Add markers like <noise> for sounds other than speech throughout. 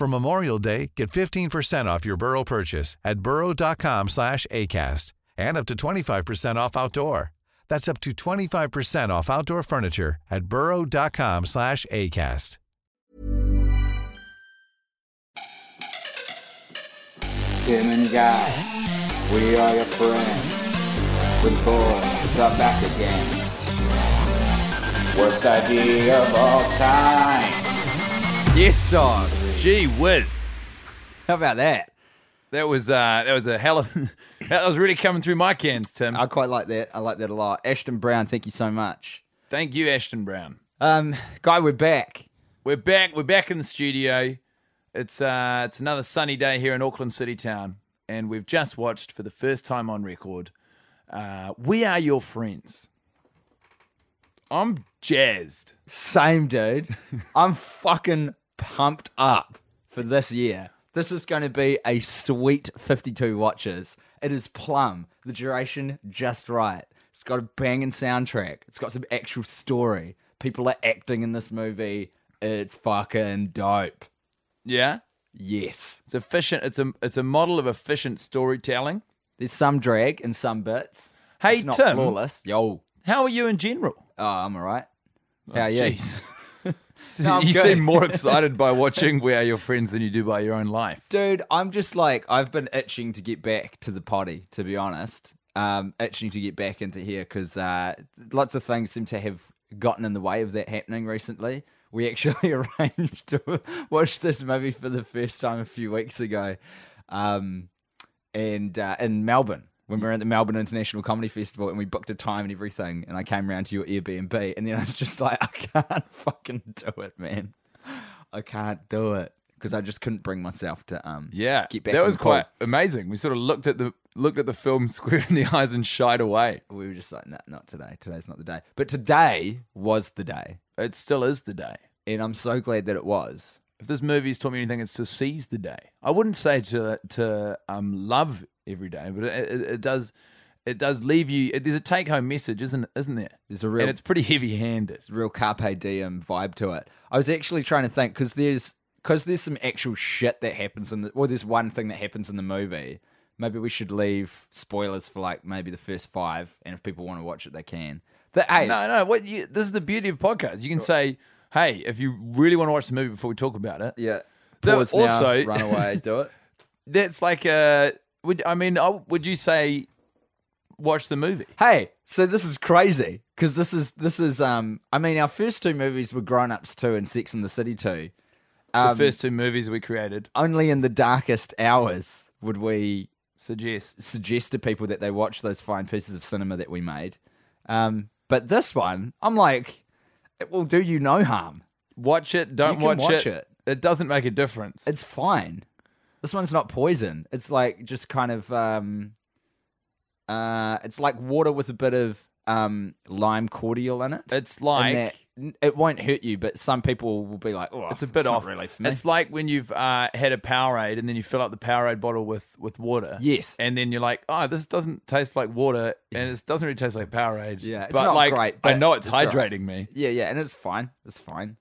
For Memorial Day, get 15% off your Burrow purchase at burrow.com/acast and up to 25% off outdoor. That's up to 25% off outdoor furniture at burrow.com/acast. Tim and Guy, we are your friends. With boys are back again. Worst idea of all time. Yes, dog. Gee whiz. How about that? That was uh that was a hell of <laughs> that was really coming through my cans, Tim. I quite like that. I like that a lot. Ashton Brown, thank you so much. Thank you, Ashton Brown. Um, guy, we're back. We're back. We're back in the studio. It's uh it's another sunny day here in Auckland City town, and we've just watched for the first time on record. Uh, we are your friends. I'm jazzed. Same, dude. <laughs> I'm fucking pumped up for this year. This is going to be a sweet 52 watches. It is plum. The duration just right. It's got a banging soundtrack. It's got some actual story. People are acting in this movie. It's fucking dope. Yeah, Yes. it's efficient. It's a it's a model of efficient storytelling. There's some drag in some bits. Hey, it's not Tim. flawless. Yo. How are you in general? Oh, I'm all right. Oh, How are you? Jeez. <laughs> <laughs> No, you good. seem more <laughs> excited by watching We Are Your Friends than you do by your own life. Dude, I'm just like I've been itching to get back to the potty, to be honest. Um, itching to get back into here because uh, lots of things seem to have gotten in the way of that happening recently. We actually <laughs> arranged to watch this movie for the first time a few weeks ago, um, and uh, in Melbourne when we were at the Melbourne International Comedy Festival, and we booked a time and everything. And I came around to your Airbnb, and then I was just like, <laughs> I can't fucking do it, man. I can't do it because I just couldn't bring myself to um Yeah, get back. that was quite amazing. We sort of looked at the looked at the film <laughs> square in the eyes and shied away. We were just like, nah, not today. Today's not the day. But today was the day, It still is the day. and I'm so glad that it was. If this movie's taught me anything, it's to seize the day. I wouldn't say to to um, love every day, but it, it, it does it does leave you. It, there's a take home message, isn't isn't there? There's a real- and it's pretty heavy handed. It's a real carpe diem vibe to it. I was actually trying to think because there's because there's some actual shit that happens in the or there's one thing that happens in the movie. Maybe we should leave spoilers for like maybe the first five, and if people want to watch it, they can. The, hey, No, no. What you, this is the beauty of podcasts. You can say, "Hey, if you really want to watch the movie before we talk about it, yeah. Pause also- now, run away, do it. <laughs> that's like a." Would I mean? I- Would you say watch the movie? Hey, so this is crazy because this is this is um. I mean, our first two movies were Grown Ups two and Sex and the City two. the first two movies we created Only in the darkest hours would we suggest. suggest to people that they watch those fine pieces of cinema that we made. Um, but this one, I'm like, it will do you no harm. Watch it. Don't watch, watch it. it. It doesn't make a difference. It's fine. This one's not poison. It's like just kind of um, uh, it's like water with a bit of um lime cordial in it. It's like- that- it won't hurt you, but some people will be like, oh, It's a bit not off. really for me. It's like when you've uh, had a Powerade and then you fill up the Powerade bottle with with water. Yes. And then you're like, oh, this doesn't taste like water, and it doesn't really taste like Powerade. Yeah, it's but not like, great, I but know it's, it's all right. hydrating me. yeah, yeah, and it's fine. It's fine.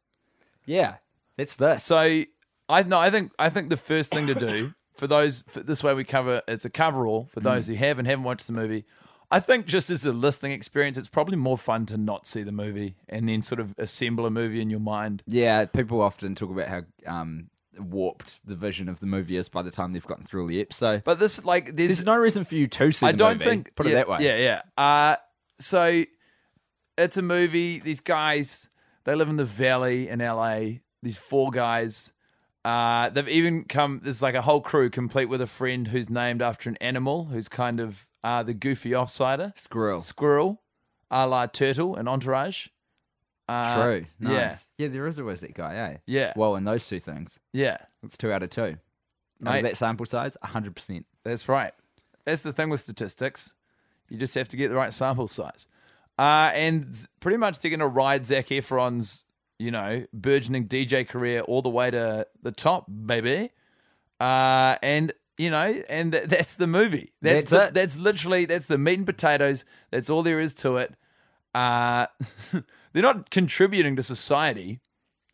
Yeah, it's this. So I no, I think I think the first thing to do for those for this way we cover it's a cover all for those Mm. who have and haven't watched the movie. I think just as a listening experience, it's probably more fun to not see the movie and then sort of assemble a movie in your mind. Yeah, people often talk about how um, warped the vision of the movie is by the time they've gotten through all the episode. But this, like, there's, There's no reason for you to see. I the don't movie, think. Put it that way. Yeah, yeah. Uh, so it's a movie. These guys, they live in the valley in LA. These four guys. Uh, they've even come. There's like a whole crew complete with a friend who's named after an animal, who's kind of uh, the goofy offsider. Squirrel. Squirrel, a la turtle and entourage. Uh, True. Nice. Yeah, there is always that guy, eh? Yeah. Well, in those two things, yeah. it's two out of two. Out Mate. of that sample size, 100%. That's right. That's the thing with statistics. You just have to get the right sample size. Uh, and z- pretty much they're going to ride Zac Efron's, you know, burgeoning DJ career all the way to the top, baby. Uh, and you know, and th- that's the movie. That's That's the- it. That's literally that's the meat and potatoes. That's all there is to it. Uh, <laughs> they're not contributing to society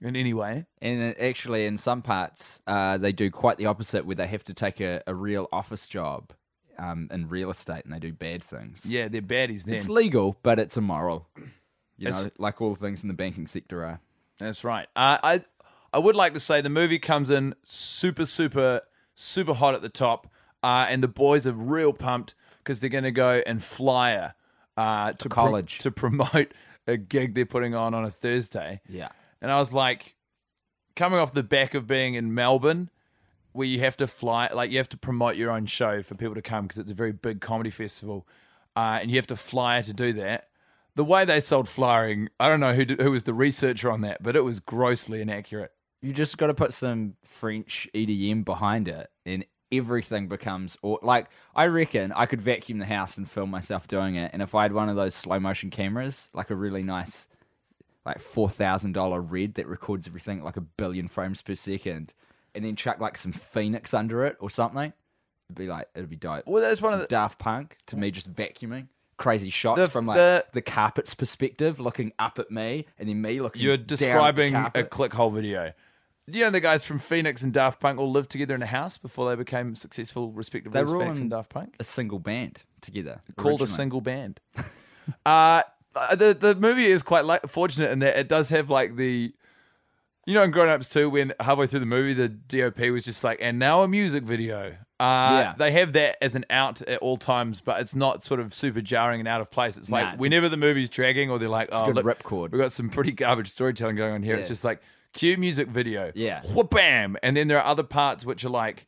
in any way. And actually, in some parts, uh, they do quite the opposite, where they have to take a, a real office job um, in real estate and they do bad things. Yeah, they're baddies. Then It's legal, but it's immoral. You It's- know, like all things in the banking sector are. That's right. Uh, I I would like to say the movie comes in super super super hot at the top, uh, and the boys are real pumped because they're going to go and flyer uh, to pro- college. to promote a gig they're putting on on a Thursday. Yeah. And I was like, coming off the back of being in Melbourne, where you have to fly, like you have to promote your own show for people to come because it's a very big comedy festival, uh, and you have to fly to do that. The way they sold flyering, I don't know who did, who was the researcher on that, but it was grossly inaccurate. You just got to put some French EDM behind it, and everything becomes or like I reckon I could vacuum the house and film myself doing it. And if I had one of those slow motion cameras, like a really nice, like four thousand dollar red that records everything at like a billion frames per second, and then chuck like some Phoenix under it or something, it'd be like it'd be dope. Well, that's one of the- Daft Punk to me, just vacuuming. Crazy shots The- from like the- the, carpet's perspective, looking up at me, and then me looking. You're down at the describing a clickhole video. You know the guys from Phoenix and Daft Punk all lived together in a house before they became successful, respectively, They were all Phoenix in and Daft Punk. a single band together called a single band. <laughs> uh, the the movie is quite like, fortunate in that it does have like the, you know, in Grown Ups too, when halfway through the movie the DOP was just like, and now a music video. Uh, Yeah. They have that as an out at all times, but it's not sort of super jarring and out of place. It's Nah, like it's a- whenever the movie's dragging, or they're like, oh, look, ripcord. we've got some pretty garbage storytelling going on here. It's just like cue music video, Yeah. bam, and then there are other parts which are like.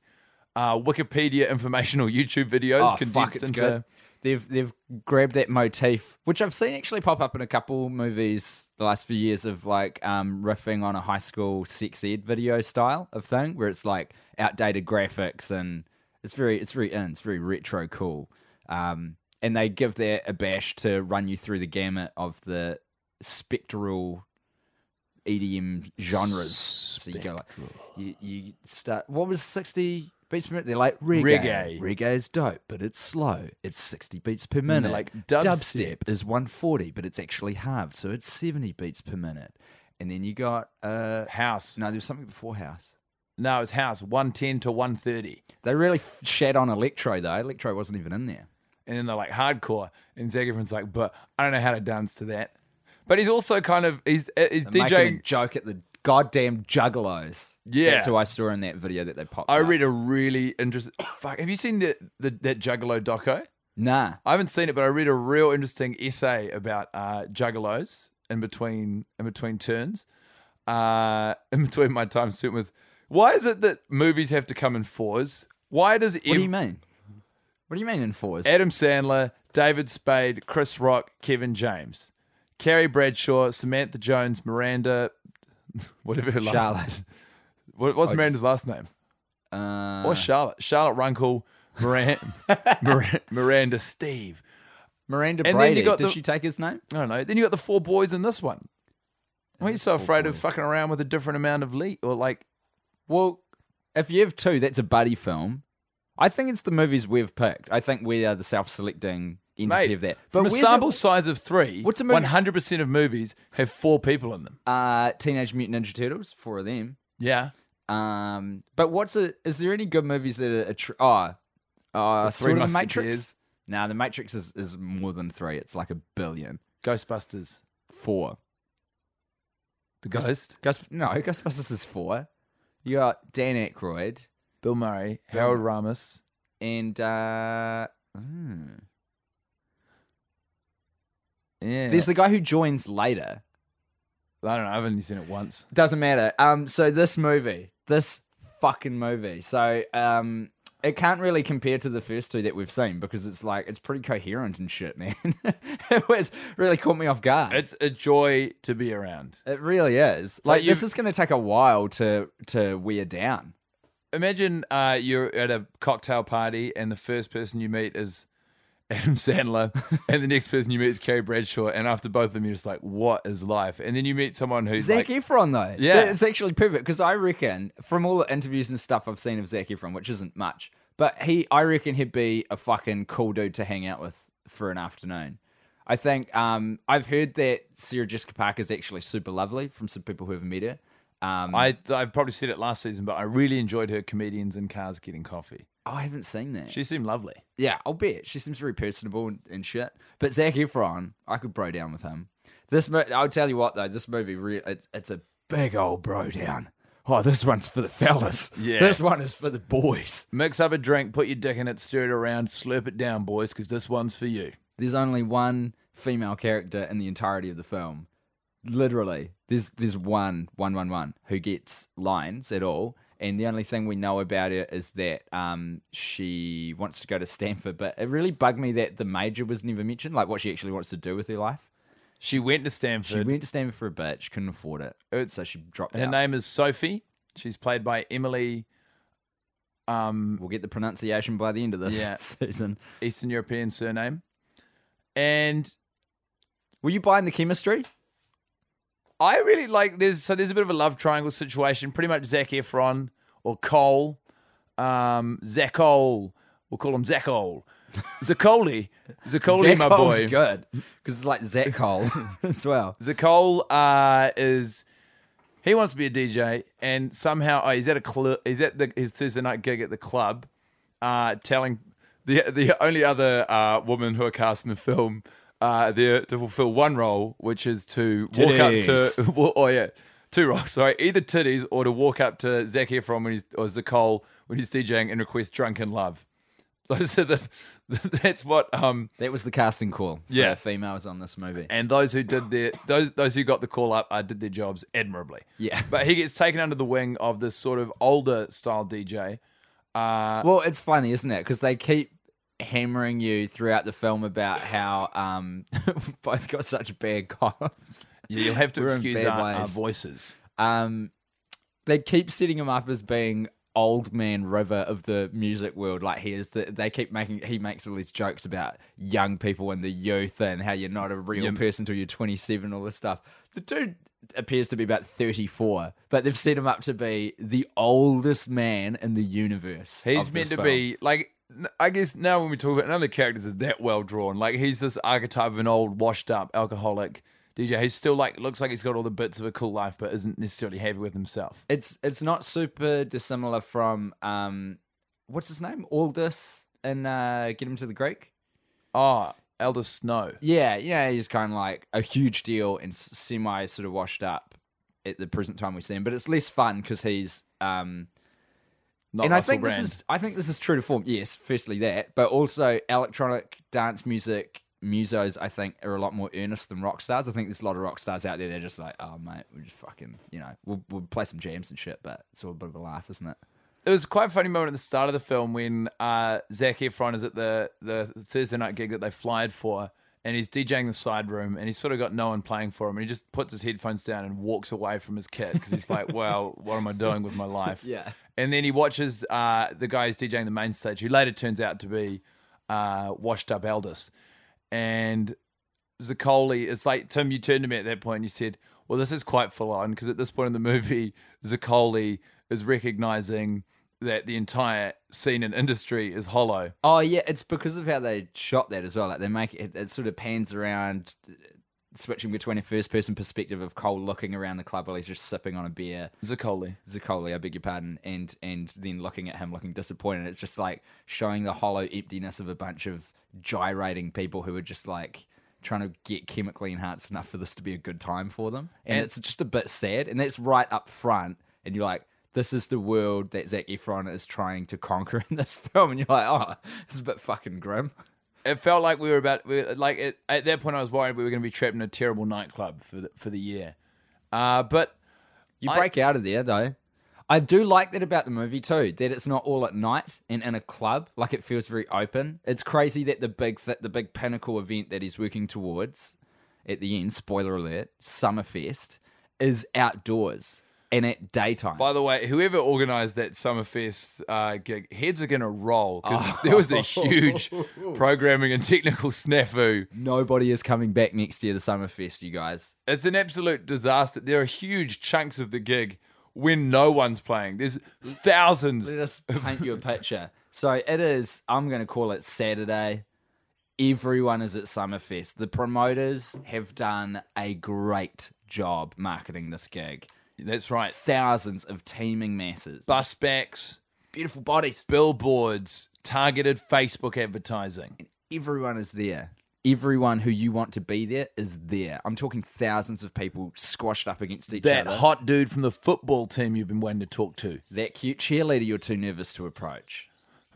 Uh, Wikipedia informational <laughs> YouTube videos Oh condensed fuck, it's into good. They've they've grabbed that motif, which I've seen actually pop up in a couple movies the last few years of like um, riffing on a high school sex ed video style of thing, where it's like outdated graphics and it's very it's very in, it's very retro cool. Um, and they give that a bash to run you through the gamut of the spectral EDM genres. So you go like you, you start. What was sixty beats per minute? They're like reggae. Reggae. Reggae is dope, but it's slow. It's sixty beats per minute. like dubstep. dubstep. is one forty, but it's actually halved, so it's seventy beats per minute. And then you got uh house. no, there was something before house. No, it's house one ten to one thirty, They really f- shat on electro though. Electro wasn't even in there. and then they're like hardcore, and Zac Efron's like, but I don't know how to dance to that. But he's also kind of he's uh, he's They're making DJing. a joke at the goddamn juggalos. Yeah. that's who I saw in that video that they popped. I up. read a really interesting. Fuck, have you seen the, the that Juggalo doco? Nah, I haven't seen it, but I read a real interesting essay about uh, juggalos in between in between turns, uh, <laughs> in between my time spent with. Why is it that movies have to come in fours? Why does what do you mean? What do you mean in fours? Adam Sandler, David Spade, Chris Rock, Kevin James, Carrie Bradshaw, Samantha Jones, Miranda, <laughs> whatever her last Charlotte. name. <laughs> What, what's Miranda's last name? Uh, Or Charlotte? Charlotte Runkle, Miranda, <laughs> Miranda, Miranda Steve. Miranda And then Brady. you got Did the- she take his name? I don't know. Then you got the four boys in this one. Why are you so afraid of fucking around with a different amount of lead? Or like, Well, if you have two, that's a buddy film. I think it's the movies we've picked. I think we are the self-selecting entity mate, of that. But from a where's sample it- size of three, What's a movie- 100% of movies have four people in them. uh, Teenage Mutant Ninja Turtles, four of them. Yeah. Um, but what's a? Is there any good movies that are? A tr- oh, uh, Three sort of the Matrix. Musketeers. No, the Matrix is, is more than three. It's like a billion. Ghostbusters. Four. The Ghost. Ghost, no, Ghostbusters is four. You got Dan Aykroyd Bill Murray, Harold Ramis. and uh, hmm. Yeah. there's the guy who joins later. I don't know. I've only seen it once. Doesn't matter. Um, so this movie, this fucking movie, so um, it can't really compare to the first two that we've seen because it's like it's pretty coherent and shit, man. <laughs> it was really caught me off guard. It's a joy to be around. it really is. Like this is going to take a while to to wear down. Imagine uh, you're at a cocktail party and the first person you meet is Adam Sandler, and the next person you meet is Carrie Bradshaw, and after both of them, you're just like, "What is life?" And then you meet someone who's Zac like, Efron though, Yeah. it's actually perfect because I reckon from all the interviews and stuff I've seen of Zac Efron, which isn't much, but he, I reckon he'd be a fucking cool dude to hang out with for an afternoon. I think um, I've heard that Sarah Jessica Parker is actually super lovely from some people who have met her. Um, I I probably said it last season, but I really enjoyed her comedians in cars getting coffee. Oh, I haven't seen that. She seemed lovely. Yeah, I'll bet. She seems very personable and, and shit. But Zac Efron, I could bro down with him. This, mo- I'll tell you what though, this movie, re- it, it's a big old bro down. Oh, this one's for the fellas. Yeah. This one is for the boys. Mix up a drink, put your dick in it, stir it around, slurp it down, boys, because this one's for you. There's only one female character in the entirety of the film. Literally, there's there's one, one, one, one who gets lines at all. And the only thing we know about her is that um, she wants to go to Stanford. But it really bugged me that the major was never mentioned, like what she actually wants to do with her life. She went to Stanford. She went to Stanford for a bit. She couldn't afford it, It's- so she dropped Her out. name is Sophie. She's played by Emily, um, We'll get the pronunciation by the end of this Yeah. <laughs> season. Eastern European surname. And Were you buying the chemistry? I really like there's so there's a bit of a love triangle situation. Pretty much Zac Efron or Cole, um, Zacole. We'll call him Zacole. Zaccoli. <laughs> Zaccoli, my boy. good because it's like Zach Cole <laughs> as well. Zacole uh, is he wants to be a DJ, and somehow oh, he's at a cl- he's at the, his Thursday night gig at the club, uh, telling the the only other uh, woman who are cast in the film uh, there to fulfill one role, which is to walk up to <laughs> oh yeah. Two roles, sorry, either titties or to walk up to Zac Efron when he's or Zacole when he's DJing and request "Drunken Love." <laughs> So the- that's what um That was the casting call. For Yeah. females on this movie. and those who did their those those who got the call up uh, did their jobs admirably. Yeah. but he gets taken under the wing of this sort of older style DJ. Uh, Well, it's funny, isn't it? Because they keep hammering you throughout the film about how um, <laughs> both got such bad coughs. yeah, you'll have to We're excuse our, our voices. Um, they keep setting him up as being old man River of the music world. Like he is the. They keep making. He makes all these jokes about young people and the youth and how you're not a real Yeah. person till you're 27. All this stuff. The dude appears to be about 34, but they've set him up to be the oldest man in the universe. He's meant to film. be like. I guess now when we talk about none of the characters are that well drawn. Like he's this archetype of an old, washed up alcoholic DJ. He's still like looks like he's got all the bits of a cool life, but isn't necessarily happy with himself. It's it's not super dissimilar from um, what's his name? Aldous and uh, Get Him to the Greek. Oh, Aldous Snow. Yeah, yeah, he's kind of like a huge deal and semi sort of washed up at the present time we see him, but it's less fun because he's um. Not and I think Brand. this is I think this is true to form. Yes, firstly that, but also electronic dance music musos. I think are a lot more earnest than rock stars. I think there's a lot of rock stars out there. They're just like, oh mate, we just fucking, you know, we'll we'll play some jams and shit, but it's all a bit of a laugh, isn't it? It was quite a funny moment at the start of the film when uh, Zac Efron is at the, the Thursday night gig that they flyed for, and he's DJing the side room, and he's sort of got no one playing for him, and he just puts his headphones down and walks away from his kit because he's like, "Well, <laughs> what am I doing with my life?" Yeah. And then he watches uh, the guy who's DJing the main stage, who later turns out to be uh, washed up Aldous, and Zaccoli, it's like Tim. You turned to me at that point and you said, "Well, this is quite full on because at this point in the movie, Zaccoli is recognizing that the entire scene and industry is hollow." Oh yeah, it's because of how they shot that as well. Like they make it, it sort of pans around, uh, switching between a first person perspective of Cole looking around the club while he's just sipping on a beer. Zaccoli. Zaccoli, I beg your pardon, and and then looking at him looking disappointed. It's just like showing the hollow emptiness of a bunch of gyrating people who are just like trying to get chemically enhanced enough for this to be a good time for them. And, And- it's just a bit sad. And that's right up front. And you're like, this is the world that Zac Efron is trying to conquer <laughs> in this film, and you're like, oh, it's a bit fucking grim. It felt like we were about we like it, at that point. I was worried we were going to be trapped in a terrible nightclub for the, for the year. Uh, but You I- break out of there though. I do like that about the movie too, that it's not all at night and in a club. Like it feels very open. It's crazy that the big th- the big pinnacle event that he's working towards at the end, spoiler alert, Summerfest, is outdoors and at daytime. by the way, whoever organised that Summerfest uh, gig, heads are going to roll because <laughs> there was a huge <laughs> programming and technical snafu. Nobody is coming back next year to Summerfest, you guys. It's an absolute disaster. There are huge chunks of the gig when no one's playing. There's thousands. Let us paint you a <laughs> picture. So it is, I'm going to call it Saturday. Everyone is at Summerfest. The promoters have done a great job marketing this gig. That's right. Thousands of teeming masses. Bus backs, beautiful bodies. billboards, targeted Facebook advertising. Everyone is there. Everyone who you want to be there is there. I'm talking thousands of people squashed up against each That other. That hot dude from the football team you've been waiting to talk to. that cute cheerleader you're too nervous to approach.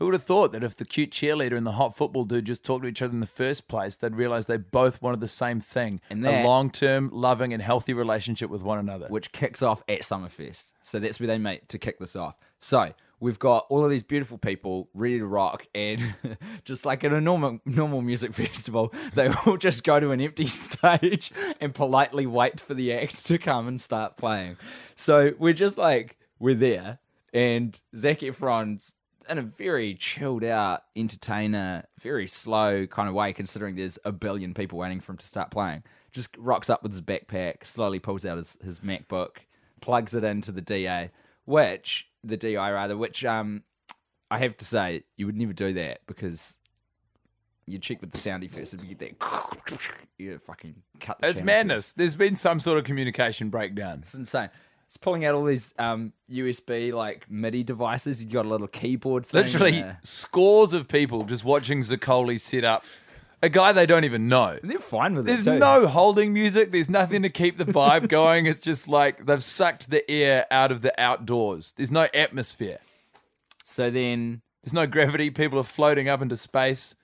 Who would have thought that if the cute cheerleader and the hot football dude just talked to each other in the first place, they'd realize they both wanted the same thing And a long term, loving, and healthy relationship with one another. which kicks off at Summerfest. So that's where they meet to kick this off. So we've got all of these beautiful people ready to rock, and <laughs> just like in a normal normal music <laughs> festival, they all just go to an empty <laughs> stage and politely wait for the act to come and start playing. So we're just like we're there, and Zac Efron's in a very chilled out, entertainer, very slow kind of way, considering there's a billion people waiting for him to start playing. Just rocks up with his backpack, slowly pulls out his, his MacBook, plugs it into the DA, which the DI rather, which um I have to say, you would never do that because you check with the sound first if you get that <laughs> you fucking cut the it's channel madness. There's been some sort of communication breakdown. it's insane. It's pulling out all these um, USB like MIDI devices. You've got a little keyboard thing. Literally and, uh, scores of people just watching Zaccoli set up a guy they don't even know. they're fine with There's it. too. no holding music. There's nothing to keep the vibe going. It's just like they've sucked the air out of the outdoors. There's no atmosphere. So then, There's no gravity. People are floating up into space,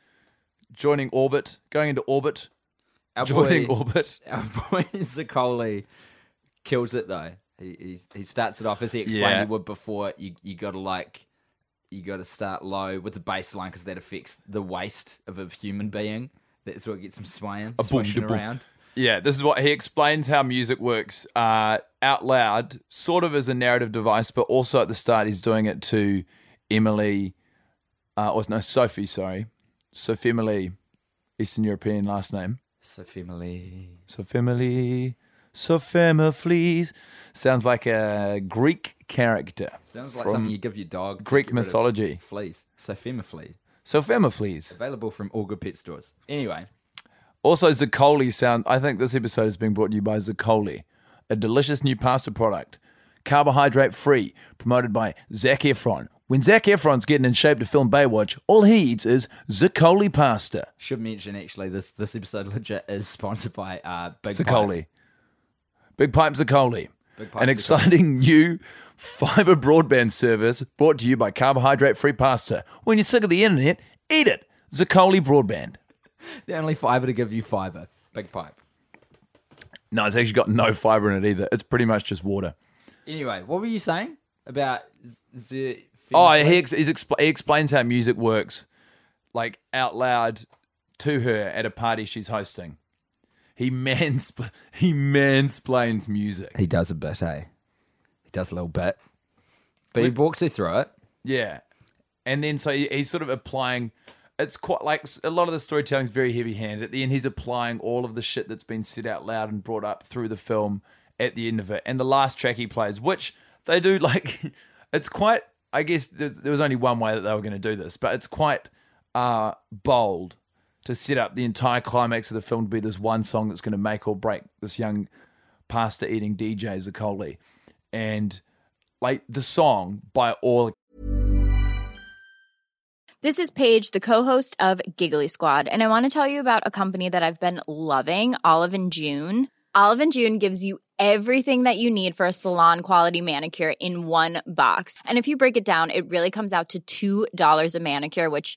joining orbit, going into orbit, our joining boy, orbit. <laughs> our boy Zaccoli kills it though. He, he he starts it off as he explained Yeah. he would before. You you got to like you got to start low with the bassline because that affects the waist of a human being. That's what gets him swaying, boom, swishing boom. around. Yeah, this is what he explains how music works uh, out loud, sort of as a narrative device, but also at the start he's doing it to Emily, uh, or no, Sophie, sorry, Sophie Emily, Eastern European last name. So. Sophemily, Sounds like a Greek character. Sounds like something you give your dog. Greek get rid of mythology. Fleas. So flea. Sophemophiles. Available from all good pet stores. Anyway, Also, Zaccoli sound. I think this episode is being brought to you by Zaccoli, a delicious new pasta product, carbohydrate free, promoted by Zac Efron. When Zac Efron's getting in shape to film Baywatch, all he eats is Zaccoli pasta. should mention actually this this episode <laughs> legit is sponsored by uh Big Zaccoli. Pipe. Big Pipe Zaccoli. Big Pipe An exciting <laughs> new fiber broadband service brought to you by carbohydrate free pasta. When you're sick of the internet, eat it. Zaccoli broadband. <laughs> The only fiber to give you fiber. Big pipe. No, it's actually got no fiber in it either. It's pretty much just water. Anyway, what were you saying about the? Oh, he, ex- he's expl- he explains how music works, like out loud to her at a party she's hosting. He mansp- <laughs> he mansplains music. he does a bit, eh? He does a little bit, but he walks you through it. Yeah, and then so he, he's sort of applying. It's quite like a lot of the storytelling is very heavy handed. At the end, he's applying all of the shit that's been said out loud and brought up through the film at the end of it. And the last track he plays, which they do <laughs> like, it's quite. I guess there, there was only one way that they were going to do this, but it's quite uh, bold to set up the entire climax of the film to be this one song that's going to make or break this young pasta eating DJ Zaccoli. And like the song, by all This is Paige, the co-host of Giggly Squad, and I want to tell you about a company that I've been loving, Olive and June. Olive and June gives you everything that you need for a salon quality manicure in one box. And if you break it down, it really comes out to $2 a manicure, which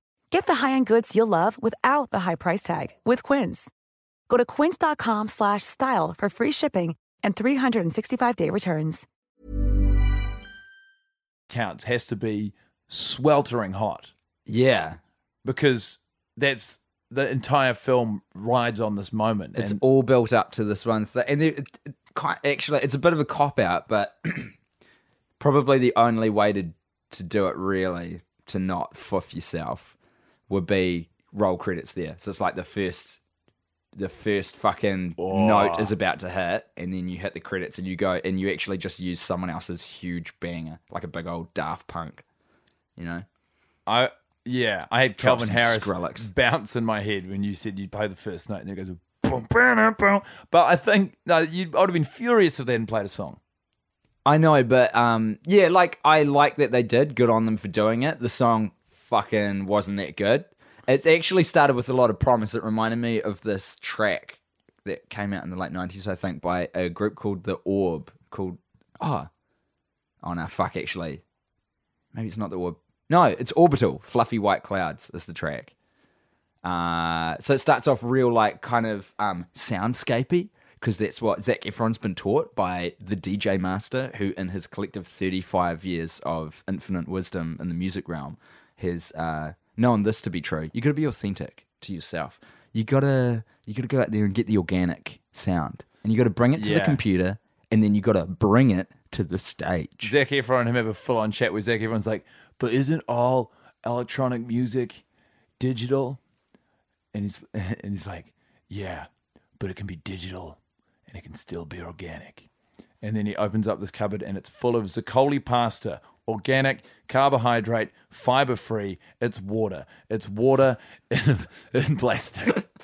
Get the high-end goods you'll love without the high price tag with Quince. Go to quince.com slash style for free shipping and 365-day returns. Counts has to be sweltering hot Yeah. because that's the entire film rides on this moment. It's and all built up to this one thing, and it, it, it quite actually, it's a bit of a cop out, but <clears throat> probably the only way to to do it really to not foof yourself would be roll credits there. So it's like the first the first fucking note is about to hit, and then you hit the credits, and you go, and you actually just use someone else's huge banger, like a big old Daft Punk, you know. I yeah, I had Calvin Harris Skrillex. bounce in my head when you said you'd play the first note, and it goes boom, boom, boom. But I think no, you I would have been furious if they hadn't played a song. I know, but um, yeah, like I like that they did. Good on them for doing it. The song fucking wasn't that good. It's actually started with a lot of promise. It reminded me of this track that came out in the late nineties, I think, by a group called The Orb. Called oh, oh no, fuck. Actually, maybe it's not The Orb. No, it's Orbital. Fluffy White Clouds is the track. Uh, so it starts off real like kind of um, soundscapey because that's what Zac Efron's been taught by the DJ master, who in his collective 35 years of infinite wisdom in the music realm has uh, known this to be true. You got to be authentic to yourself. You gotta you gotta go out there and get the organic sound, and you got to bring it to the Yeah. computer, and then you got to bring it to the stage. Zac Efron and him have a full on chat where Zac Efron's like, but isn't all electronic music digital? And he's <laughs> and he's like, yeah, but it can be digital and it can still be organic. And then he opens up this cupboard and it's full of Zaccoli pasta, organic, carbohydrate, fiber free. It's water. It's water <laughs> in, in plastic. <laughs>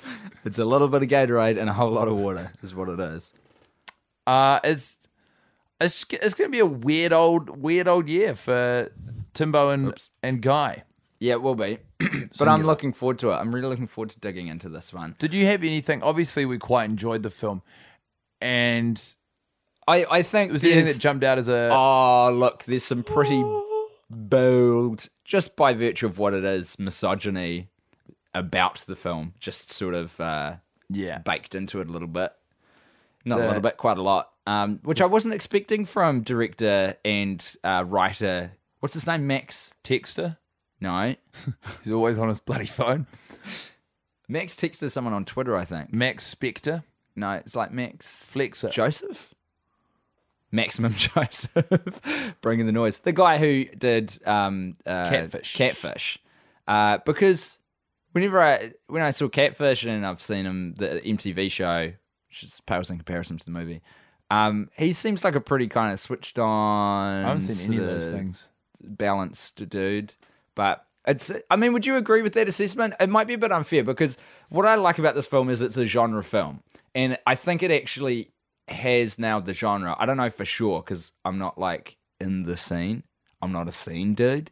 It's a little bit of Gatorade and a whole lot of water, is what it is. Uh, it's it's it's going to be a weird old weird old year for Timbo and and Guy. Yeah, it will be. <clears throat> but I'm looking forward to it. I'm really looking forward to digging into this one. Did you have anything? Obviously, we quite enjoyed the film, and I, I think was there anything that jumped out as a? Oh, look, there's some pretty <gasps> bold, just by virtue of what it is, misogyny about the film, just sort of uh, yeah, baked into it a little bit. Not a little bit, quite a lot. Um, which I wasn't expecting from director and uh, writer. What's his name? Max? Texter. No, <laughs> He's always on his bloody phone. Max texted someone on Twitter. I think. Max Spector, No, it's like Max Flexer. Joseph? Maximum <laughs> Joseph, bringing the noise. The guy who did um, uh, Catfish. Catfish. Uh, because whenever I when I saw Catfish and I've seen him the MTV show, which is pales in comparison to the movie, um, he seems like a pretty kind of switched on. I haven't seen any of those things. balanced dude. But it's I mean, would you agree with that assessment? It might be a bit unfair because what I like about this film is it's a genre film. And I think it actually has nailed the genre. I don't know for sure because I'm not like in the scene. I'm not a scene dude.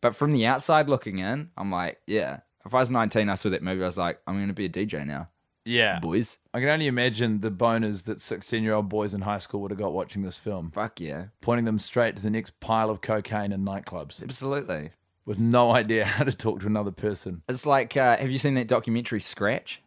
But from the outside looking in, I'm like, yeah. If I was 19, I saw that movie, I was like, I'm going to be a DJ now, Yeah. boys. I can only imagine the boners that 16 year old boys in high school would have got watching this film, Fuck yeah. pointing them straight to the next pile of cocaine in nightclubs Absolutely. with no idea <laughs> how to talk to another person. It's like, uh, have you seen that documentary Scratch?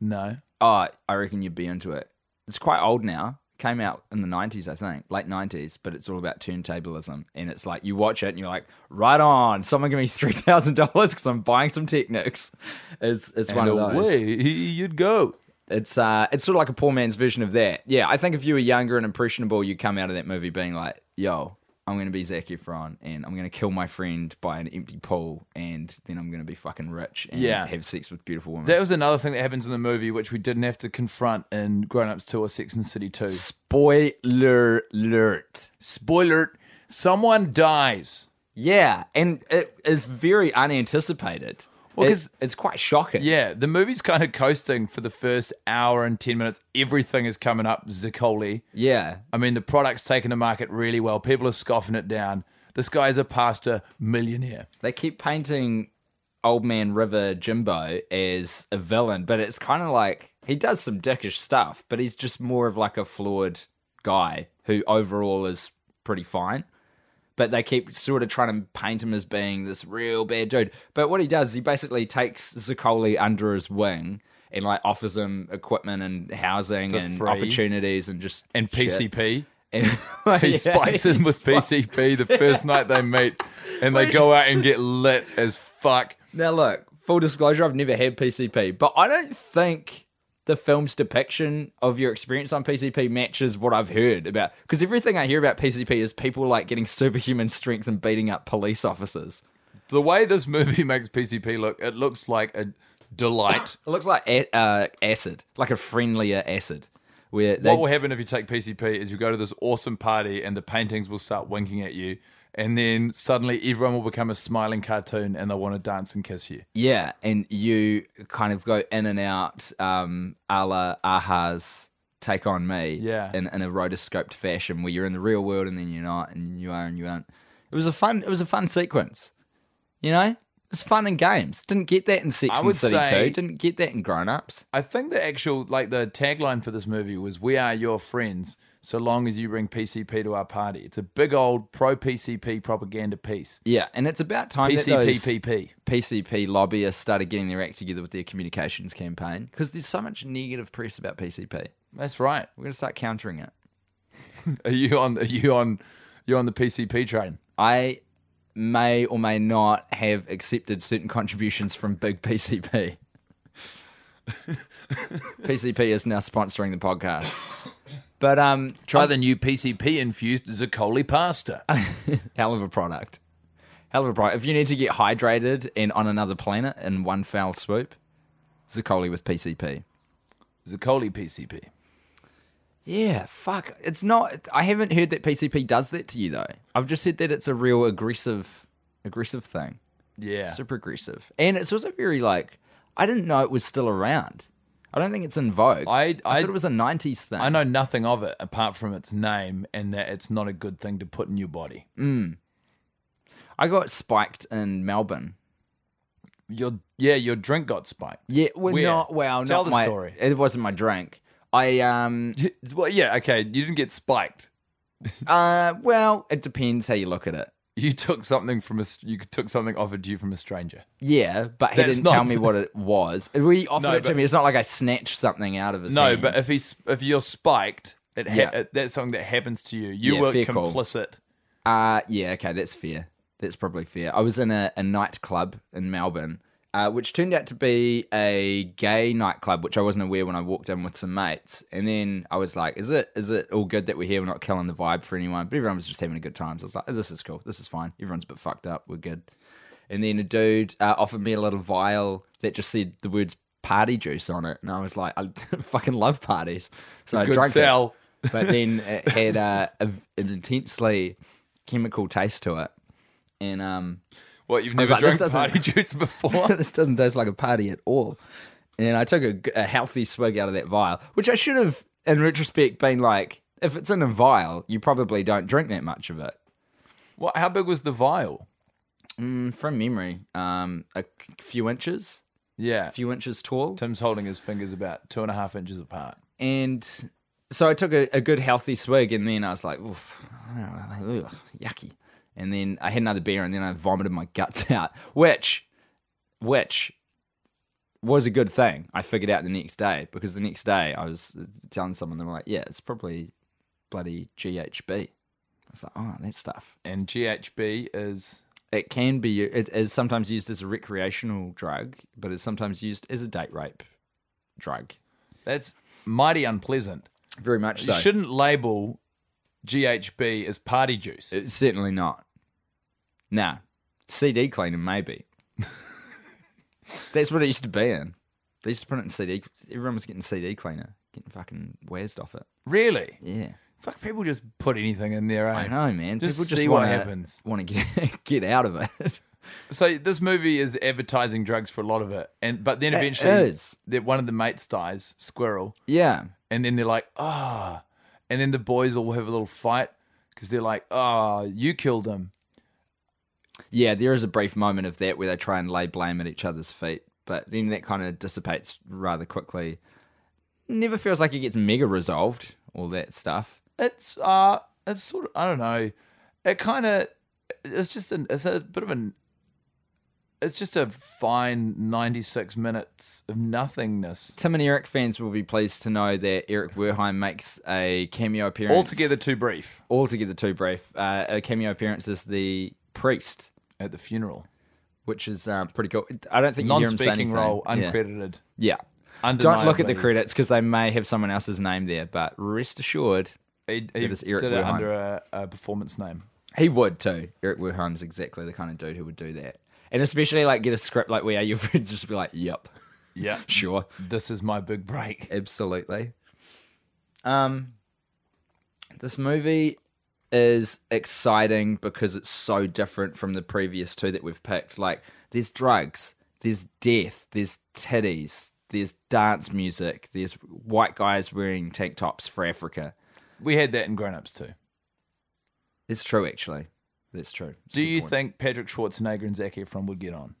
No. Oh, I reckon you'd be into it. It's quite old now. Came out in the 90s, I think, late 90s, but it's all about turntablism. And it's like, you watch it and you're like, right on, someone give me <laughs> $3,000 because I'm buying some Technics. It's, it's one of those. away you'd go. It's uh, it's sort of like a poor man's version of that. Yeah, I think if you were younger and impressionable, you'd come out of that movie being like, "Yo, I'm going to be Zac Efron, and I'm going to kill my friend by an empty pool, and then I'm going to be fucking rich and Yeah. have sex with beautiful women." That was another thing that happens in the movie, which we didn't have to confront in Grown Ups 2 or Sex and the City 2. Spoiler alert. Spoiler alert. someone dies. Yeah, and it is very unanticipated. Well, It- 'cause- it's quite shocking. Yeah, the movie's kind of coasting for the first hour and 10 minutes. Everything is coming up Zaccoli. yeah. I mean, the product's taken to market really well. People are scoffing it down. This guy's a pastor millionaire. They keep painting Old Man River Jimbo as a villain, but it's kind of like he does some dickish stuff, but he's just more of like a flawed guy who overall is pretty fine. But they keep sort of trying to paint him as being this real bad dude. But what he does is he basically takes Zaccoli under his wing and like offers him equipment and housing For and free. opportunities and just And shit. PCP. And- <laughs> He Yeah, spikes in with <laughs> spikes- PCP the first night they meet, and they go out and get lit as fuck. Now, look, full disclosure, I've never had PCP, but I don't think the film's depiction of your experience on PCP matches what I've heard about. Because everything I hear about PCP is people like getting superhuman strength and beating up police officers. The way this movie <laughs> makes PCP look, it looks like a delight. <coughs> It looks like a- uh, acid, like a friendlier acid. Where they, what will happen if you take PCP is you go to this awesome party and the paintings will start winking at you, and then suddenly everyone will become a smiling cartoon and they'll want to dance and kiss you. Yeah, and you kind of go in and out, um, a la Aha's Take On Me, Yeah. in, in a rotoscoped fashion where you're in the real world and then you're not, and you are and you aren't. It was a fun, it was a fun sequence, you know. It's fun in games. Didn't get that in Sex I and City say- too. Didn't get that in Grown Ups. I think the actual, like the tagline for this movie was "We are your friends, so long as you bring PCP to our party." It's a big old pro PCP propaganda piece. Yeah, and it's about time that those PCPPP. PCP lobbyists started getting their act together with their communications campaign because there's so much negative press about PCP. That's right. We're gonna start countering it. <laughs> Are you on? Are you on? You're on the PCP train? I may or may not have accepted certain contributions from Big PCP. PCP <laughs> is now sponsoring the podcast. <laughs> But um Try the new PCP infused Zaccoli pasta. <laughs> hell of a product. Hell of a product. If you need to get hydrated and on another planet in one foul swoop, Zaccoli with PCP. Zaccoli PCP. Yeah, fuck. It's not I haven't heard that PCP does that to you though. I've just heard that it's a real aggressive aggressive thing. Yeah. super aggressive, and it's also very like I didn't know it was still around. I don't think it's in vogue. I- I I- thought it was a '90s thing. I know nothing of it apart from its name and that it's not a good thing to put in your body. I got spiked in Melbourne. Your yeah, your drink got spiked. Yeah, well, Where? not well. Tell not the my- story. It wasn't my drink. I um. <laughs> Well, yeah, okay. You didn't get spiked. <laughs> uh. Well, it depends how you look at it. You took something from a you took something offered to you from a stranger. Yeah, but he That's didn't not- tell me what it <laughs> was. We offered No, it to but- me. It's not like I snatched something out of his No, hand. but if he's if you're spiked, it, ha- Yeah. it that's something that happens to you. You Yeah, were fair call. complicit. Uh yeah, okay, that's fair. That's probably fair. I was in a, a nightclub in Melbourne, uh, which turned out to be a gay nightclub, which I wasn't aware when I walked in with some mates. And then I was like, "Is it is it all good that we're here? We're not killing the vibe for anyone." But everyone was just having a good time. So I was like, oh, "This is cool. This is fine. Everyone's a bit fucked up. We're good." And then a dude uh, offered me a little vial that just said the words "party juice" on it, and I was like, "I <laughs> fucking love parties." So I drank it sell. but then <laughs> it had uh, a, an intensely chemical taste to it. And um, What you've never like, drank party <laughs> juice before? <laughs> this doesn't taste like a party at all. And I took a healthy swig out of that vial, which I should have, in retrospect, been like, if it's in a vial, you probably don't drink that much of it. what? How big was the vial? Mm, from memory, um, a few inches, Yeah. a few inches tall. Tim's holding his fingers about two and a half inches apart. And so I took a, a good healthy swig, and then I was like, Oof, yucky. And then I had another beer, and then I vomited my guts <laughs> out, which, which was a good thing. I figured out the next day because the next day I was telling someone, they were like, yeah, it's probably bloody GHB. I was like, oh, that stuff. And GHB is It can be, it is sometimes used as a recreational drug, but it's sometimes used as a date rape drug. that's mighty unpleasant. Very much You shouldn't label GHB as party juice. It's certainly not. Nah. CD cleaner, maybe. That's what it used to be in. They used to put it in CD. Everyone was getting CD cleaner, getting fucking wazzed off it. really? Yeah. Fuck, people just put anything in there. Eh? I know, man. Just People just see what wanna, happens. Want to get <laughs> get out of it. So this movie is advertising drugs for a lot of it, and but then eventually, that one of the mates dies, Squirrel, yeah. and then they're like, ah, and then the boys all have a little fight because they're like, ah, you killed him. Yeah, there is a brief moment of that where they try and lay blame at each other's feet, but then that kind of dissipates rather quickly. Never feels like it gets mega resolved, all that stuff. It's uh, it's sort of I don't know, it kind of it's just an it's a bit of an it's just a fine ninety six minutes of nothingness. Tim and Eric fans will be pleased to know that Eric Wareheim makes a cameo appearance. Altogether too brief altogether too brief. Uh, a cameo appearance as the priest, at the funeral. which is um, pretty cool. I don't think you hear him Non-speaking role, uncredited. Yeah. Don't look at the credits because they may have someone else's name there, but rest assured, He, he It is Eric did it under a, a performance name. he would too. Eric Wareheim's exactly the kind of dude who would do that. And especially like get a script like We Are Your <laughs> Friends, just be like, yep, Yeah, <laughs> sure. this is my big break. Absolutely. Um, this movie is exciting because it's so different from the previous two that we've picked. Like, there's drugs, there's death, there's titties, there's dance music, there's white guys wearing tank tops for Africa. We had that in Grown Ups too. It's true, actually. That's true. Do you point. think Patrick Schwarzenegger and Zac Efron would get on?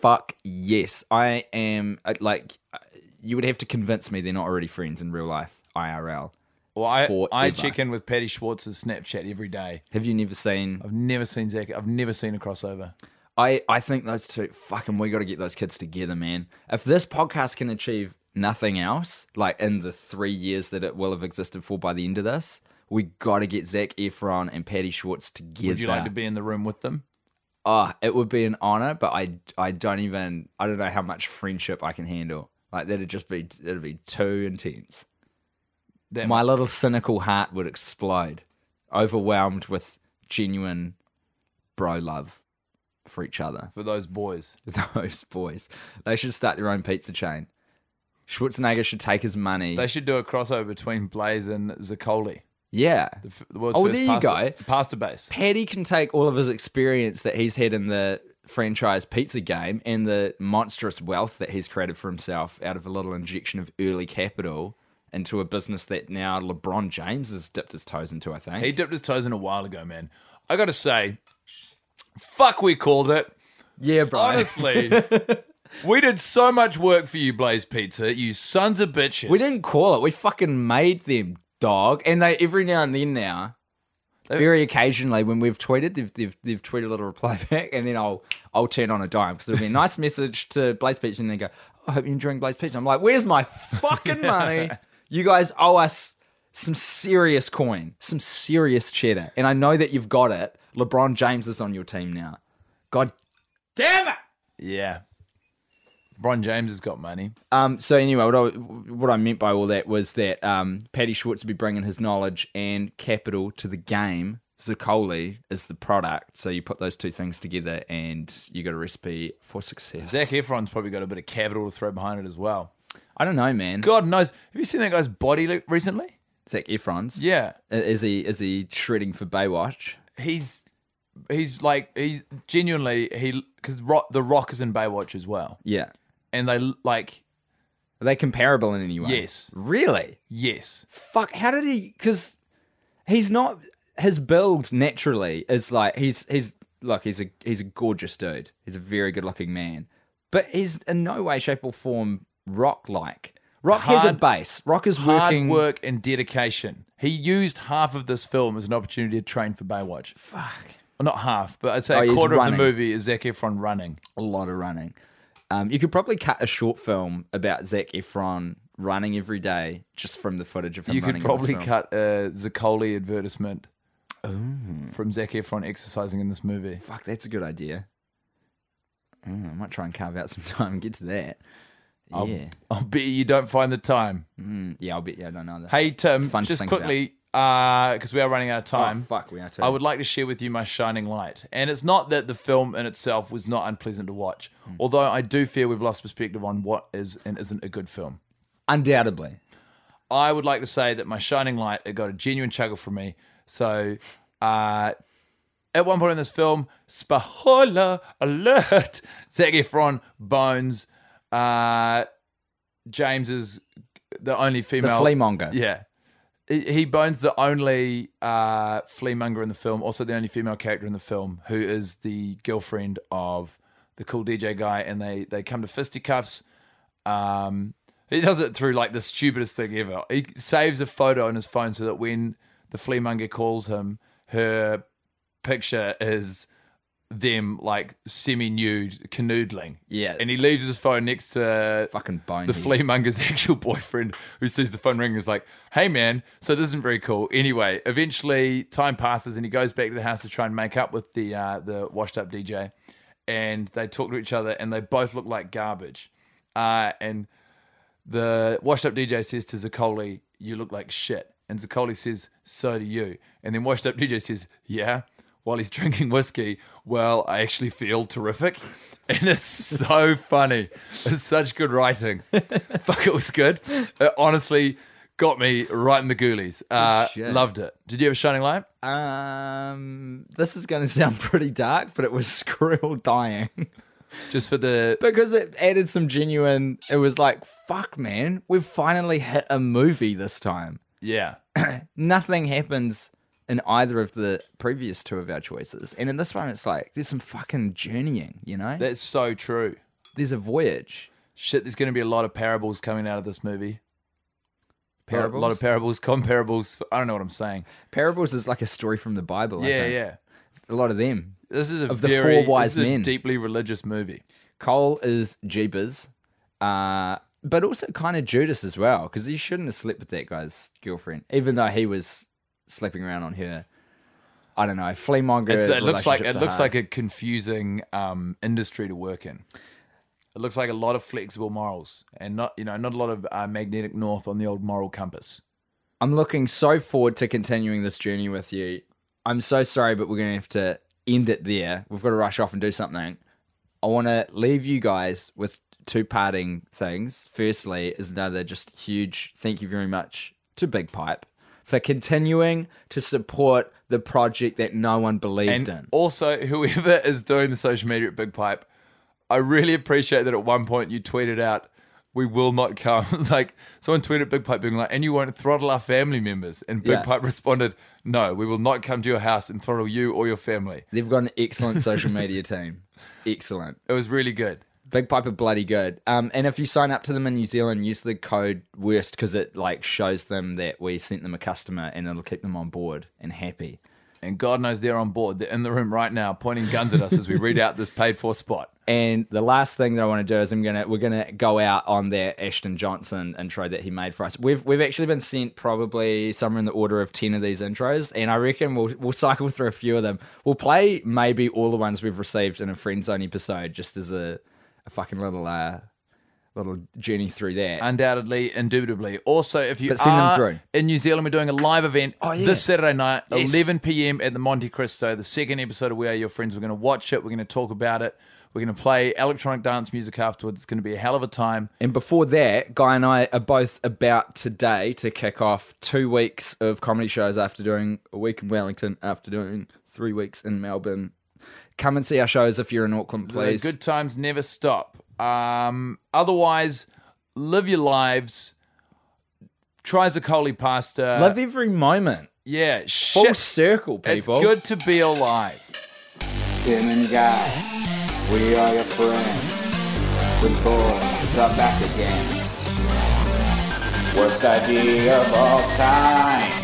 Fuck yes. I am uh, like, uh, you would have to convince me they're not already friends in real life, IRL. Well, I I check in with Patty Schwartz's Snapchat every day. Have you never seen I've never seen Zac. I've never seen a crossover. I, I think those two fucking we got to get those kids together, man. If this podcast can achieve nothing else, like in the three years that it will have existed for by the end of this, we got to get Zac Efron and Patty Schwartz together. Would you like to be in the room with them? Oh, it would be an honor, but I I don't even I don't know how much friendship I can handle. Like that'd just be it'd be too intense. That My little cynical heart would explode, overwhelmed with genuine bro love for each other. for those boys. <laughs> those boys. They should start their own pizza chain. Schwarzenegger should take his money. They should do a crossover between Blaze and Zaccoli. Yeah. The, f- the world's Oh, first there you pasta, go. Pasta base. Paddy can take all of his experience that he's had in the franchise pizza game and the monstrous wealth that he's created for himself out of a little injection of early capital into a business that now LeBron James has dipped his toes into, I think. He dipped his toes in a while ago, man. I got to say, fuck, we called it. yeah, bro. Honestly, <laughs> we did so much work for you, Blaze Pizza. You sons of bitches. We didn't call it. We fucking made them, dog. And they every now and then now, very occasionally when we've tweeted, they've, they've, they've tweeted a little reply <laughs> back, and then I'll I'll turn on a dime because it'll be a nice message to Blaze Peach, and they go, oh, "I hope you're enjoying Blaze Peach." I'm like, "Where's my fucking <laughs> money? you guys owe us some serious coin, some serious cheddar, and I know that you've got it. LeBron James is on your team now. God damn it!" Yeah. Bron James has got money. Um, so anyway, what I, what I meant by all that was that um, Paddy Schwartz would be bringing his knowledge and capital to the game. Zaccoli is the product. So you put those two things together, and you got a recipe for success. Zac Efron's probably got a bit of capital to throw behind it as well. I don't know, man. God knows. Have you seen that guy's body recently? Zac Efron's. Yeah. Is he is he shredding for Baywatch? He's he's like he's genuinely he because rock, the Rock is in Baywatch as well, Yeah. And they like Are they comparable in any way? Yes. Really? yes, Fuck. How did he? Because he's not. His build naturally is like he's he's look, he's a he's a gorgeous dude. He's a very good looking man, but he's in no way, shape, or form rock like. Rock has a Hard- base. Rock is Hard working. work and dedication. He used half of this film as an opportunity to train for Baywatch. Fuck. Well, not half, but I'd say Oh, a quarter of the movie is Zac Efron running. a lot of running. Um, you could probably cut a short film about Zac Efron running every day just from the footage of him You could probably cut a Zaccoli advertisement from Zac Efron exercising in this movie. Fuck, that's a good idea. Mm, I might try and carve out some <laughs> time and get to that. I'll, yeah, I'll bet you don't find the time. Mm, yeah, I'll bet. Yeah, I don't know. That. Hey, Tim, just quickly, because we are running out of Oh, time. fuck, we are too. I would like to share with you my shining light. And it's not that the film in itself was not unpleasant to watch, Hmm. although I do fear we've lost perspective on what is and isn't a good film. undoubtedly. I would like to say that my shining light it got a genuine chuckle from me. So, uh, at one point in this film, spoiler alert, <laughs> Zac Efron bones uh, James's the only The female fleamonger. Yeah. He bones the only uh, fleamonger in the film, also the only female character in the film, who is the girlfriend of the cool DJ guy, and they they come to fisticuffs. Um, he does it through like the stupidest thing ever. He saves a photo on his phone so that when the flea fleamonger calls him, her picture is them like semi-nude canoodling. Yeah. and he leaves his phone next to Fucking bone. the fleamonger's <laughs> actual boyfriend who sees the phone ring and is like, hey man, so this isn't very cool. Anyway, eventually time passes and he goes back to the house to try and make up with the uh, the washed up DJ. And they talk to each other and they both look like garbage. Uh, and the washed up DJ says to Zaccoli, You look like shit. And Zaccoli says, So do you. And then washed up DJ says, Yeah. While he's <laughs> drinking whiskey, well, I actually feel terrific. <laughs> And it's so funny. It's such good writing. <laughs> Fuck, it was good. It honestly got me right in the ghoulies. Uh, loved it. Did you have a shining light? Um, this is going to sound pretty dark, but it was Squirrel dying Just for the. because it added some genuine. It was like, fuck, man, we've finally hit a movie this time. Yeah. <clears throat> Nothing happens in either of the previous two of our choices, and in this one, it's like there's some fucking journeying. You know, That's so true. there's a voyage. Shit, there's going to be a lot of parables coming out of this movie. Parables. A lot of parables, <laughs> comparables. I don't know what I'm saying. Parables is like a story from the Bible. I Yeah, think. yeah. a lot of them. This is a Of the very four wise this is a men. deeply religious movie. Cole is Jeebus, uh, but also kind of Judas as well, because he shouldn't have slept with that guy's girlfriend, even though he was sleeping around on her. I don't know, fleamonger. It's, it looks like it looks hard. like a confusing um, industry to work in. It looks like a lot of flexible morals and not you know not a lot of uh, magnetic north on the old moral compass. I'm looking so forward to continuing this journey with you. I'm so sorry, but we're going to have to end it there. We've got to rush off and do something. I want to leave you guys with two parting things. Firstly, is another just huge thank you very much to Big Pipe for continuing to support the project that no one believed And in. also, <laughs> whoever is doing the social media at Big Pipe, I really appreciate that at one point you tweeted out, we will not come. <laughs> like, someone tweeted at Big Pipe being like, and you won't throttle our family members. And Big Yeah. Pipe responded, no, we will not come to your house and throttle you or your family. They've got an excellent social media team. Excellent. It was really good. Big Pipe are bloody good. Um, and if you sign up to them in New Zealand, use the code worst because it like shows them that we sent them a customer and it'll keep them on board and happy. And God knows they're on board. They're in the room right now, pointing guns at us as we read out this paid for spot. <laughs> And the last thing that I want to do is I'm gonna we're gonna go out on that Ashton Johnson intro that he made for us. We've we've actually been sent probably somewhere in the order of ten of these intros, and I reckon we'll we'll cycle through a few of them. We'll play maybe all the ones we've received in a friend zone episode, just as a, a fucking little uh little journey through that. Undoubtedly, indubitably. Also, if you But send them are through. in New Zealand, we're doing a live event Oh, yeah. this Saturday night, Yes. 11 p.m. at the Monte Cristo. The second episode of We Are Your Friends. We're going to watch it. We're going to talk about it. We're going to play electronic dance music afterwards. It's going to be a hell of a time. And before that, Guy and I are both about today to kick off two weeks of comedy shows after doing a week in Wellington, after doing three weeks in Melbourne. Come and see our shows if you're in Auckland, please. The good times never stop. Um, otherwise, live your lives. Try Zaccoli pasta. Love every moment. yeah, Full shit. circle, It's people. good to be alive. Tim and Guy, we are your friends. With boys are back again. Worst idea of all time.